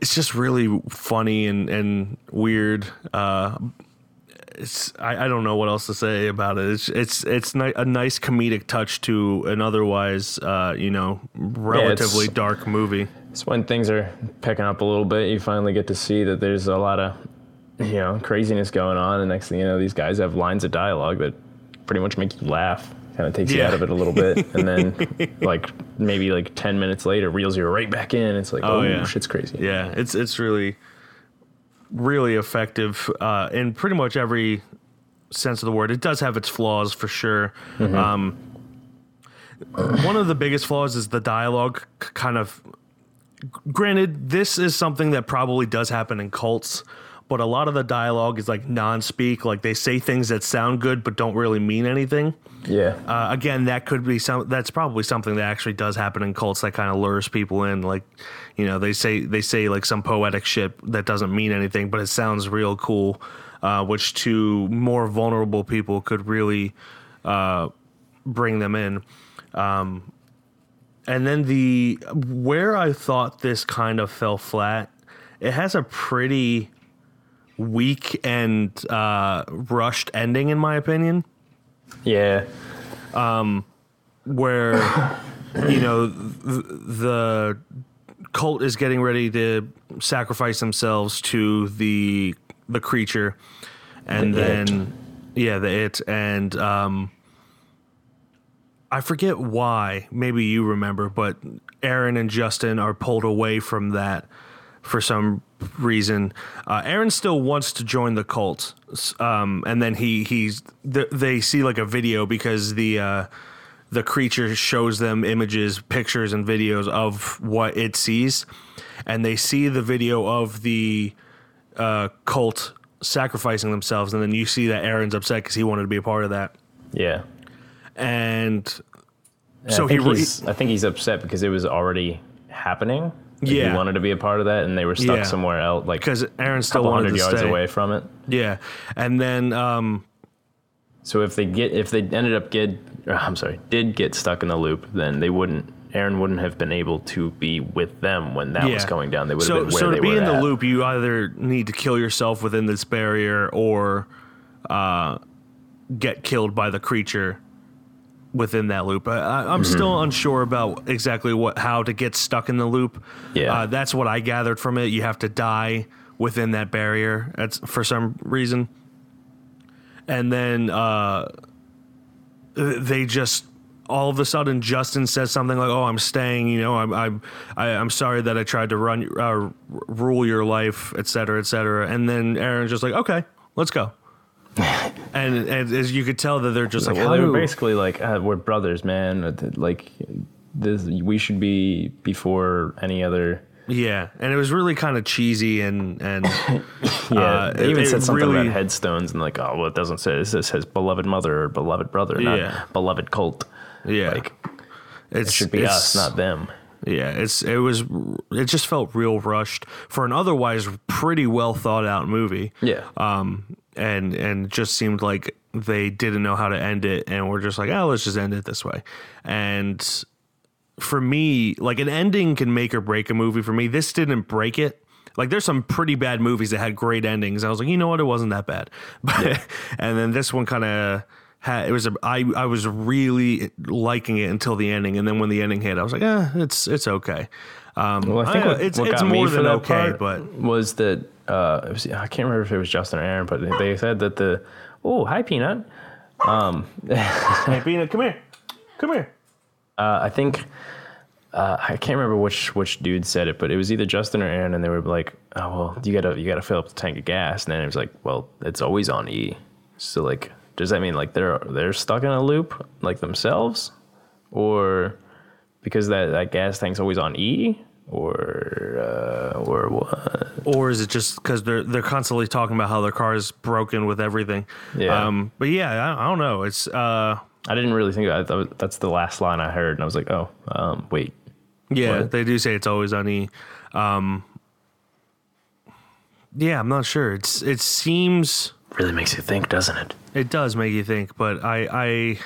it's just really funny and and weird. Uh, it's I, I don't know what else to say about it. It's it's it's ni- a nice comedic touch to an otherwise uh, you know relatively dark movie. It's when things are picking up a little bit. You finally get to see that there's a lot of, you know, craziness going on. And next thing you know, these guys have lines of dialogue that pretty much make you laugh. kind of takes you out of it a little bit, and then like maybe like ten minutes later reels you right back in. It's like, oh, Oh, yeah. shit's crazy. Yeah, it's it's really really effective uh, in pretty much every sense of the word. It does have its flaws for sure. Mhm. Um, one of the biggest flaws is the dialogue. Kind of, granted, this is something that probably does happen in cults. But a lot of the dialogue is like non-speak, like they say things that sound good but don't really mean anything. Yeah. Uh, again, that could be some. That's probably something that actually does happen in cults that kind of lures people in. Like, you know, they say they say like some poetic shit that doesn't mean anything, but it sounds real cool, uh, which to more vulnerable people could really uh, bring them in. Um, and then the where I thought this kind of fell flat, it has a pretty weak and uh, rushed ending, in my opinion Yeah. um, where you know th- the cult is getting ready to sacrifice themselves to the the creature, and The it. then yeah, the it, and um, I forget why. Maybe you remember, but Aaron and Justin are pulled away from that for some reason. Uh, Aaron still wants to join the cult, um, and then he he's th- they see like a video because the uh, the creature shows them images, pictures, and videos of what it sees, and they see the video of the uh, cult sacrificing themselves, and then you see that Aaron's upset because he wanted to be a part of that, Yeah. and And so I he re- he's, I think he's upset because it was already happening. Yeah. he wanted to be a part of that, and they were stuck Yeah. somewhere else, like because Aaron a still wanted hundred to yards stay. away from it. Yeah, and then um, So if they get if they ended up get or, I'm sorry did get stuck in the loop, then they wouldn't. Aaron wouldn't have been able to be with them when that was Yeah. going down. They would so, have been where so to be in the loop, you either need to kill yourself within this barrier or uh, get killed by the creature within that loop. I, I, I'm Mhm. still unsure about exactly what how to get stuck in the loop. Yeah. uh, that's what I gathered from it. You have to die within that barrier. That's for some reason, and then uh, they just all of a sudden Justin says something like, "Oh, I'm staying. You know, I'm I'm I, I'm sorry that I tried to run uh, r- rule your life, et cetera, et cetera." And then Aaron's just like, "Okay, let's go." and, and as you could tell that they're just like, well, they were basically like uh, we're brothers, man. Uh, Like this, we should be before any other. yeah?" And it was really kind of cheesy and and Yeah, uh, they even it- said it something really- about headstones and like, oh, well, it doesn't say this. It says beloved mother or beloved brother, not Yeah. beloved cult. Yeah, like it's, it should be it's- us, not them. Yeah, it's it was it just felt real rushed for an otherwise pretty well thought out movie. Yeah. Um and and just seemed like they didn't know how to end it and we're just like, "Oh, let's just end it this way." And for me, like an ending can make or break a movie for me. This didn't break it. Like there's some pretty bad movies that had great endings. I was like, "You know what? It wasn't that bad." But and then this one kind of had it was a I I was really liking it until the ending and then when the ending hit, I was like, "Eh, it's it's okay." Um Well, I think what, it's what it's more for than that okay, part but was that uh, it was, I can't remember if it was Justin or Aaron, but they said that the oh hi Peanut, um, hey Peanut, come here, come here. Uh, I think uh, I can't remember which which dude said it, but it was either Justin or Aaron, and they were like, "Oh well, you gotta you gotta fill up the tank of gas," and then it was like, "Well, it's always on E." So like, does that mean like they're they're stuck in a loop like themselves, or because that that gas tank's always on E, or uh, or what? or is it just because they're they're constantly talking about how their car is broken with everything? Yeah. Um, but yeah, I, I don't know. It's uh, I didn't really think that. That That's the last line I heard, and I was like, "Oh, um, wait." yeah, What? they do say it's always on E. Um, yeah, I'm not sure. It's it seems Really makes you think, doesn't it? it does make you think, but I I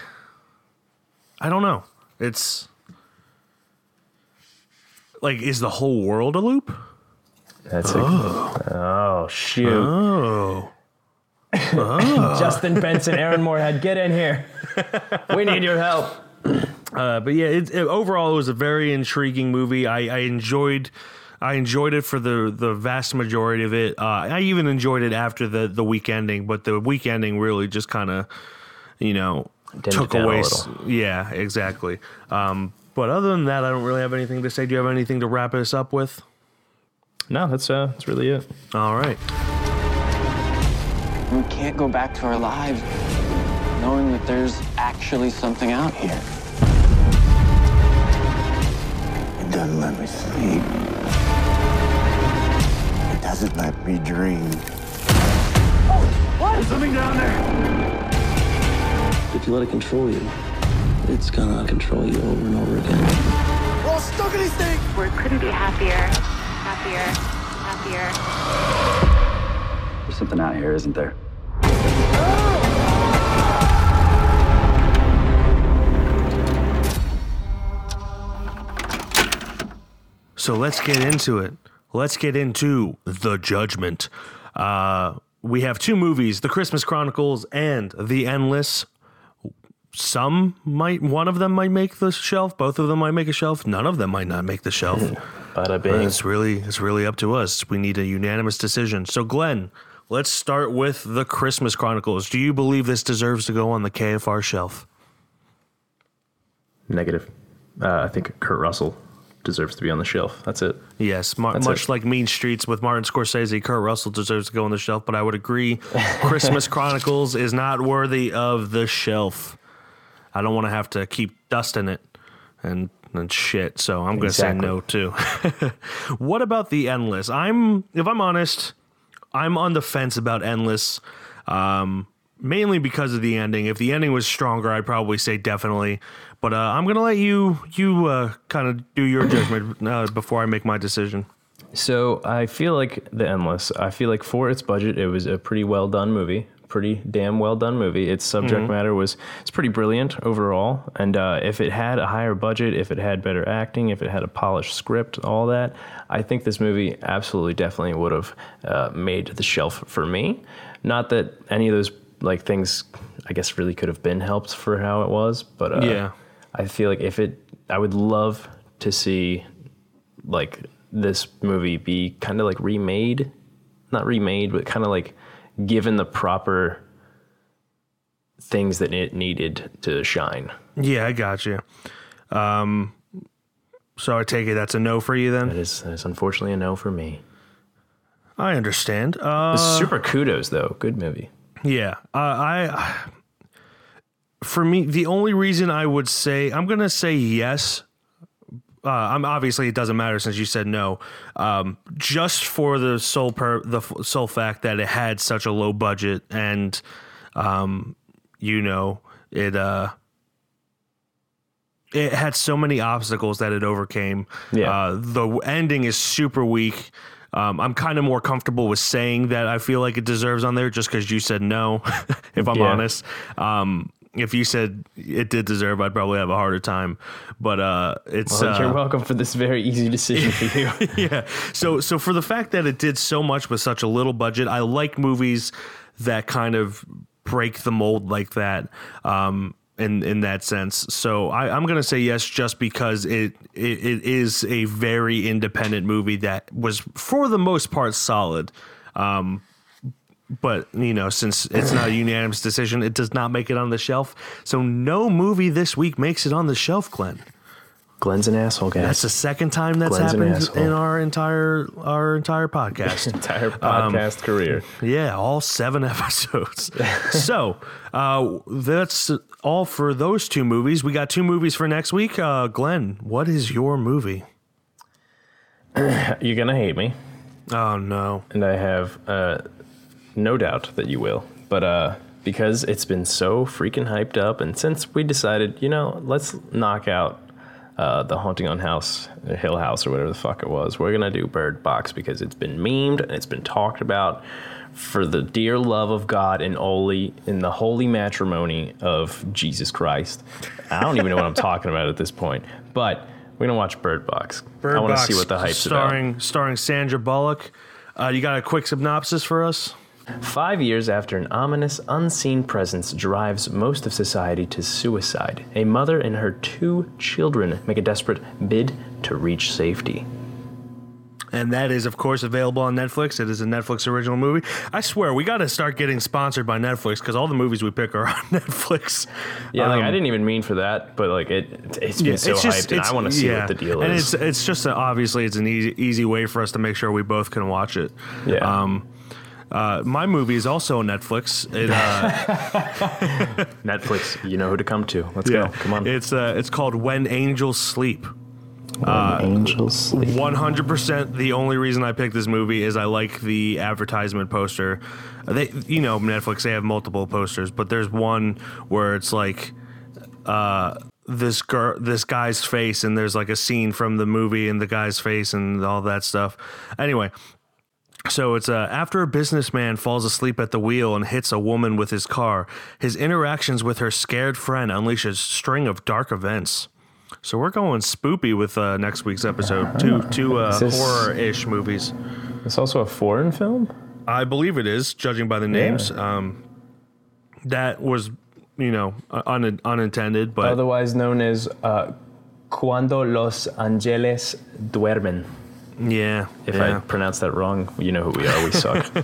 I don't know. It's like is the whole world a loop? That's a, oh shoot. Oh. Justin Benson, Aaron Moorhead, get in here. We need your help. Uh, but yeah, it, it, overall, it was a very intriguing movie. I, I enjoyed, I enjoyed it for the the vast majority of it. Uh, I even enjoyed it after the the weak ending, but the weak ending really just kind of, you know, dimmed took away. Yeah, exactly. Um, but other than that, I don't really have anything to say. Do you have anything to wrap us up with? No, that's uh, that's really it. All right. We can't go back to our lives knowing that there's actually something out here. It doesn't let me sleep. It doesn't let me dream. Oh! There's something down there. If you let it control you, it's gonna control you over and over again. We're all stuck in these things! Where it couldn't be happier, happier, happier. There's something out here, isn't there? So let's get into it. Let's get into the judgment. Uh, we have two movies: The Christmas Chronicles and The Endless. Some might, one of them might make the shelf. Both of them might make a shelf. None of them might not make the shelf. Bada But bing. it's really, it's really up to us. We need a unanimous decision. So, Glenn, let's start with The Christmas Chronicles. Do you believe this deserves to go on the KFR shelf? Negative. Uh, I think Kurt Russell deserves to be on the shelf. That's it. Yes, mar- That's much it. like Mean Streets with Martin Scorsese, Kurt Russell deserves to go on the shelf, but I would agree Christmas Chronicles is not worthy of the shelf. I don't want to have to keep dusting it and and shit, so I'm going to say no too. what about the Endless? I'm if I'm honest, I'm on the fence about Endless. Um mainly because of the ending. If the ending was stronger, I'd probably say definitely. But uh, I'm gonna let you you uh, kind of do your judgment uh, before I make my decision. So I feel like The Endless. I feel like for its budget, it was a pretty well done movie. Pretty damn well done movie. Its subject Mhm. matter was it's pretty brilliant overall. And uh, if it had a higher budget, if it had better acting, if it had a polished script, all that, I think this movie absolutely definitely would have uh, made the shelf for me. Not that any of those like things, I guess, really could have been helped for how it was, but uh, Yeah. I feel like if it, I would love to see like this movie be kind of like remade, not remade, but kind of like given the proper things that it needed to shine. Yeah, I got you. Um, so I take it that's a no for you then. That is, that is unfortunately a no for me. I understand. Uh, super kudos though. Good movie. Yeah, uh, I. For me, the only reason I would say I'm gonna say yes. Uh, I'm obviously it doesn't matter since you said no. Um, just for the sole per the f- sole fact that it had such a low budget and, um, you know, it uh, it had so many obstacles that it overcame. Yeah. Uh, the ending is super weak. Um, I'm kind of more comfortable with saying that I feel like it deserves on there just because you said no, if I'm Yeah. honest. Um, if you said it did deserve, I'd probably have a harder time. But uh, it's Well, you're uh, welcome for this very easy decision for you. yeah. So so for the fact that it did so much with such a little budget, I like movies that kind of break the mold like that. Um, in in that sense, so I, I'm gonna say yes, just because it, it it is a very independent movie that was for the most part solid. Um, but you know, since it's not a unanimous decision, it does not make it on the shelf. So no movie this week makes it on the shelf, Glenn. Glenn's an asshole, guys. That's the second time that's Glenn's happened in our entire our entire podcast. Entire Um, podcast career. Yeah, all seven episodes. so uh, that's all for those two movies. We got two movies for next week. Uh, Glenn, what is your movie? You're gonna hate me. Oh no! And I have uh, no doubt that you will. But uh, because it's been so freaking hyped up, and since we decided, you know, let's knock out uh, the Haunting on House, Hill House, or whatever the fuck it was, we're gonna do Bird Box because it's been memed and it's been talked about for the dear love of God and only in the holy matrimony of Jesus Christ. I don't even know what I'm talking about at this point, but we're gonna watch Bird Box. Bird I want to see what the hype's about. starring starring Sandra Bullock. Uh, you got a quick synopsis for us? Five years after an ominous, unseen presence drives most of society to suicide, a mother and her two children make a desperate bid to reach safety. and that is, of course, available on Netflix. It is a Netflix original movie. I swear, we got to start getting sponsored by Netflix because all the movies we pick are on Netflix. Yeah, like Um, I didn't even mean for that, but like it, it's been so hyped, and I want to see yeah. what the deal is. and it's it's just a, obviously it's an easy easy way for us to make sure we both can watch it. Yeah. Um, uh, my movie is also on Netflix. It, uh, Netflix, you know who to come to. Let's yeah, go. Come on. It's uh, it's called When Angels Sleep. When Angels Sleep. One hundred percent. The only reason I picked this movie is I like the advertisement poster. They, you know, Netflix. They have multiple posters, but there's one where it's like, uh, this girl, this guy's face, and there's like a scene from the movie and the guy's face and all that stuff. Anyway. So it's uh, after a businessman falls asleep at the wheel and hits a woman with his car, his interactions with her scared friend unleash a string of dark events. So we're going spoopy with uh, next week's episode. Two two uh, this- horror-ish movies. It's also a foreign film. I believe it is, judging by the names. Um, that was, you know, un- unintended, but Otherwise known as uh, Cuando los Angeles Duermen. yeah. If yeah. I pronounce that wrong, you know who we are. We suck.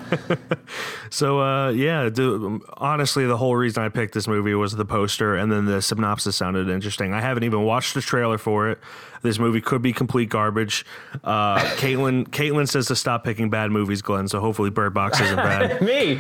So uh, yeah, the, honestly, the whole reason I picked this movie was the poster, and then the synopsis sounded interesting. I haven't even watched the trailer for it. This movie could be complete garbage. Uh, Caitlin, Caitlin says to stop picking bad movies, Glenn. So hopefully, Bird Box isn't bad. Me.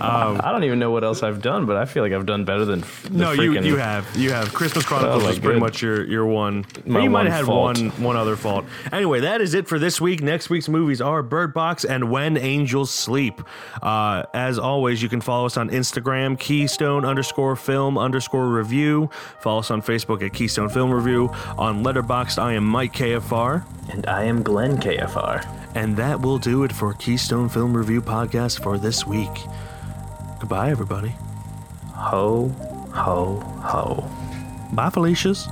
I don't even know what else I've done, but I feel like I've done better than. no, you you have you have Christmas Chronicles Oh, was pretty good. much your your one. My you might have had fault. one one other fault. Anyway, that is it for this week. Next week's movies are Bird Box and When Angels Sleep. Uh, as always, you can follow us on Instagram, Keystone underscore Film underscore Review. Follow us on Facebook at Keystone Film Review. On Letterboxd, I am Mike KFR. And I am Glenn KFR. And that will do it for Keystone Film Review podcast for this week. Goodbye, everybody. Ho, ho, ho. Bye, Felicia's.